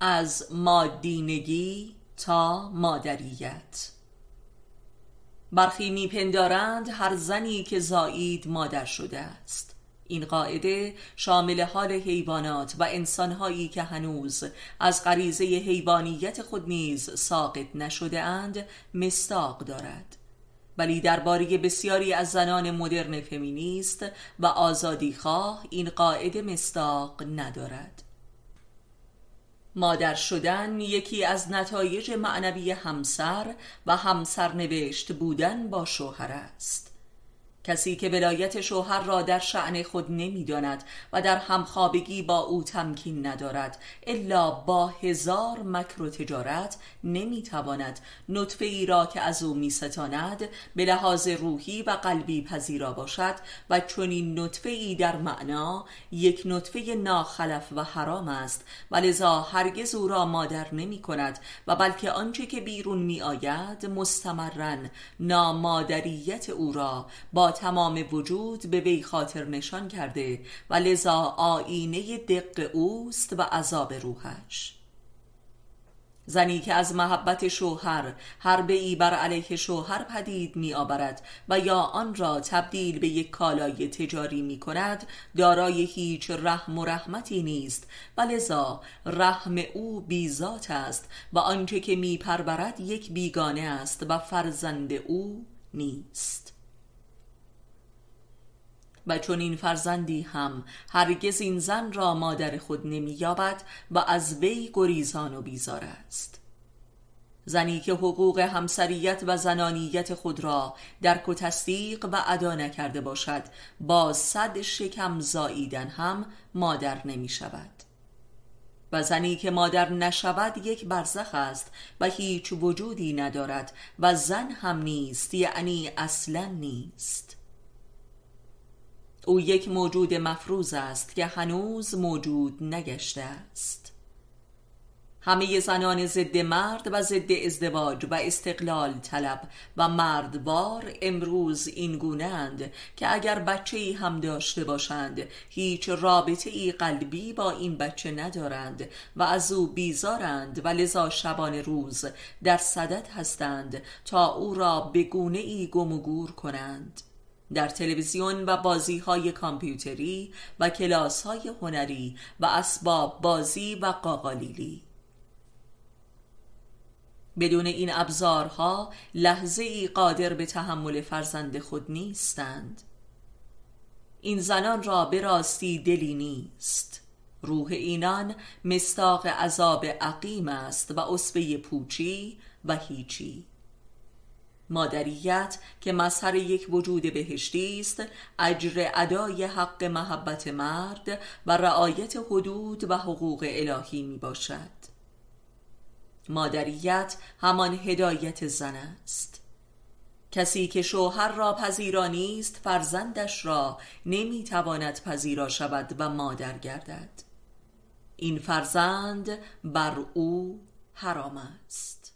از مادینگی تا مادریت. برخی میپندارند هر زنی که زایید مادر شده است. این قاعده شامل حال حیوانات و انسانهایی که هنوز از غریزه حیوانیت خود نیز ساقط نشده اند مستاق دارد. ولی درباره بسیاری از زنان مدرن فمینیست و آزادیخواه این قاعده مستاق ندارد. مادر شدن یکی از نتایج معنوی همسر و همسر نوشت بودن با شوهر است. کسی که ولایت شوهر را در شعن خود نمی‌داند و در همخوابگی با او تمکین ندارد الا با هزار مکر و تجارت نمی‌تواند. نطفه ای را که از او میستاند به لحاظ روحی و قلبی پذیرا باشد و چنین نطفه ای در معنا یک نطفه ناخلف و حرام است. و لذا هرگز او را مادر نمی کند و بلکه آنچه که بیرون می آید مستمرن نامادریت او را با تمام وجود به وی خاطر نشان کرده و لذا آینه دق اوست و عذاب روحش. زنی که از محبت شوهر هر ای بر علیه شوهر پدید می آورد و یا آن را تبدیل به یک کالای تجاری می کند دارای هیچ رحم و رحمتی نیست و لذا رحم او بیزات است و آنچه که می یک بیگانه است و فرزند او نیست. و چون این فرزندی هم هرگز این زن را مادر خود نمییابد و از وی گریزان و بیزار است. زنی که حقوق همسریت و زنانیت خود را درک و تصدیق و ادا نکرده باشد با صد شکم زاییدن هم مادر نمی شود و زنی که مادر نشود یک برزخ است و هیچ وجودی ندارد و زن هم نیست یعنی اصلا نیست. او یک موجود مفروض است که هنوز موجود نگشته است. همه زنان ضد مرد و ضد ازدواج و استقلال طلب و مردوار امروز این گونند که اگر بچه ای هم داشته باشند هیچ رابطه ای قلبی با این بچه ندارند و از او بیزارند و لذا شبان روز در صدد هستند تا او را به گونه ای گم و گور کنند. در تلویزیون و بازی های کامپیوتری و کلاس های هنری و اسباب بازی و قاقالیلی بدون این ابزارها لحظه ای قادر به تحمل فرزند خود نیستند. این زنان را به راستی دلی نیست. روح اینان مستاق عذاب عقیم است و عصبه پوچی و هیچی. مادریت که مظهر یک وجود بهشتی است اجر ادای حق محبت مرد و رعایت حدود و حقوق الهی می باشد مادریت همان هدایت زن است. کسی که شوهر را پذیرا نیست فرزندش را نمی‌تواند پذیرا شود و مادر گردد. این فرزند بر او حرام است.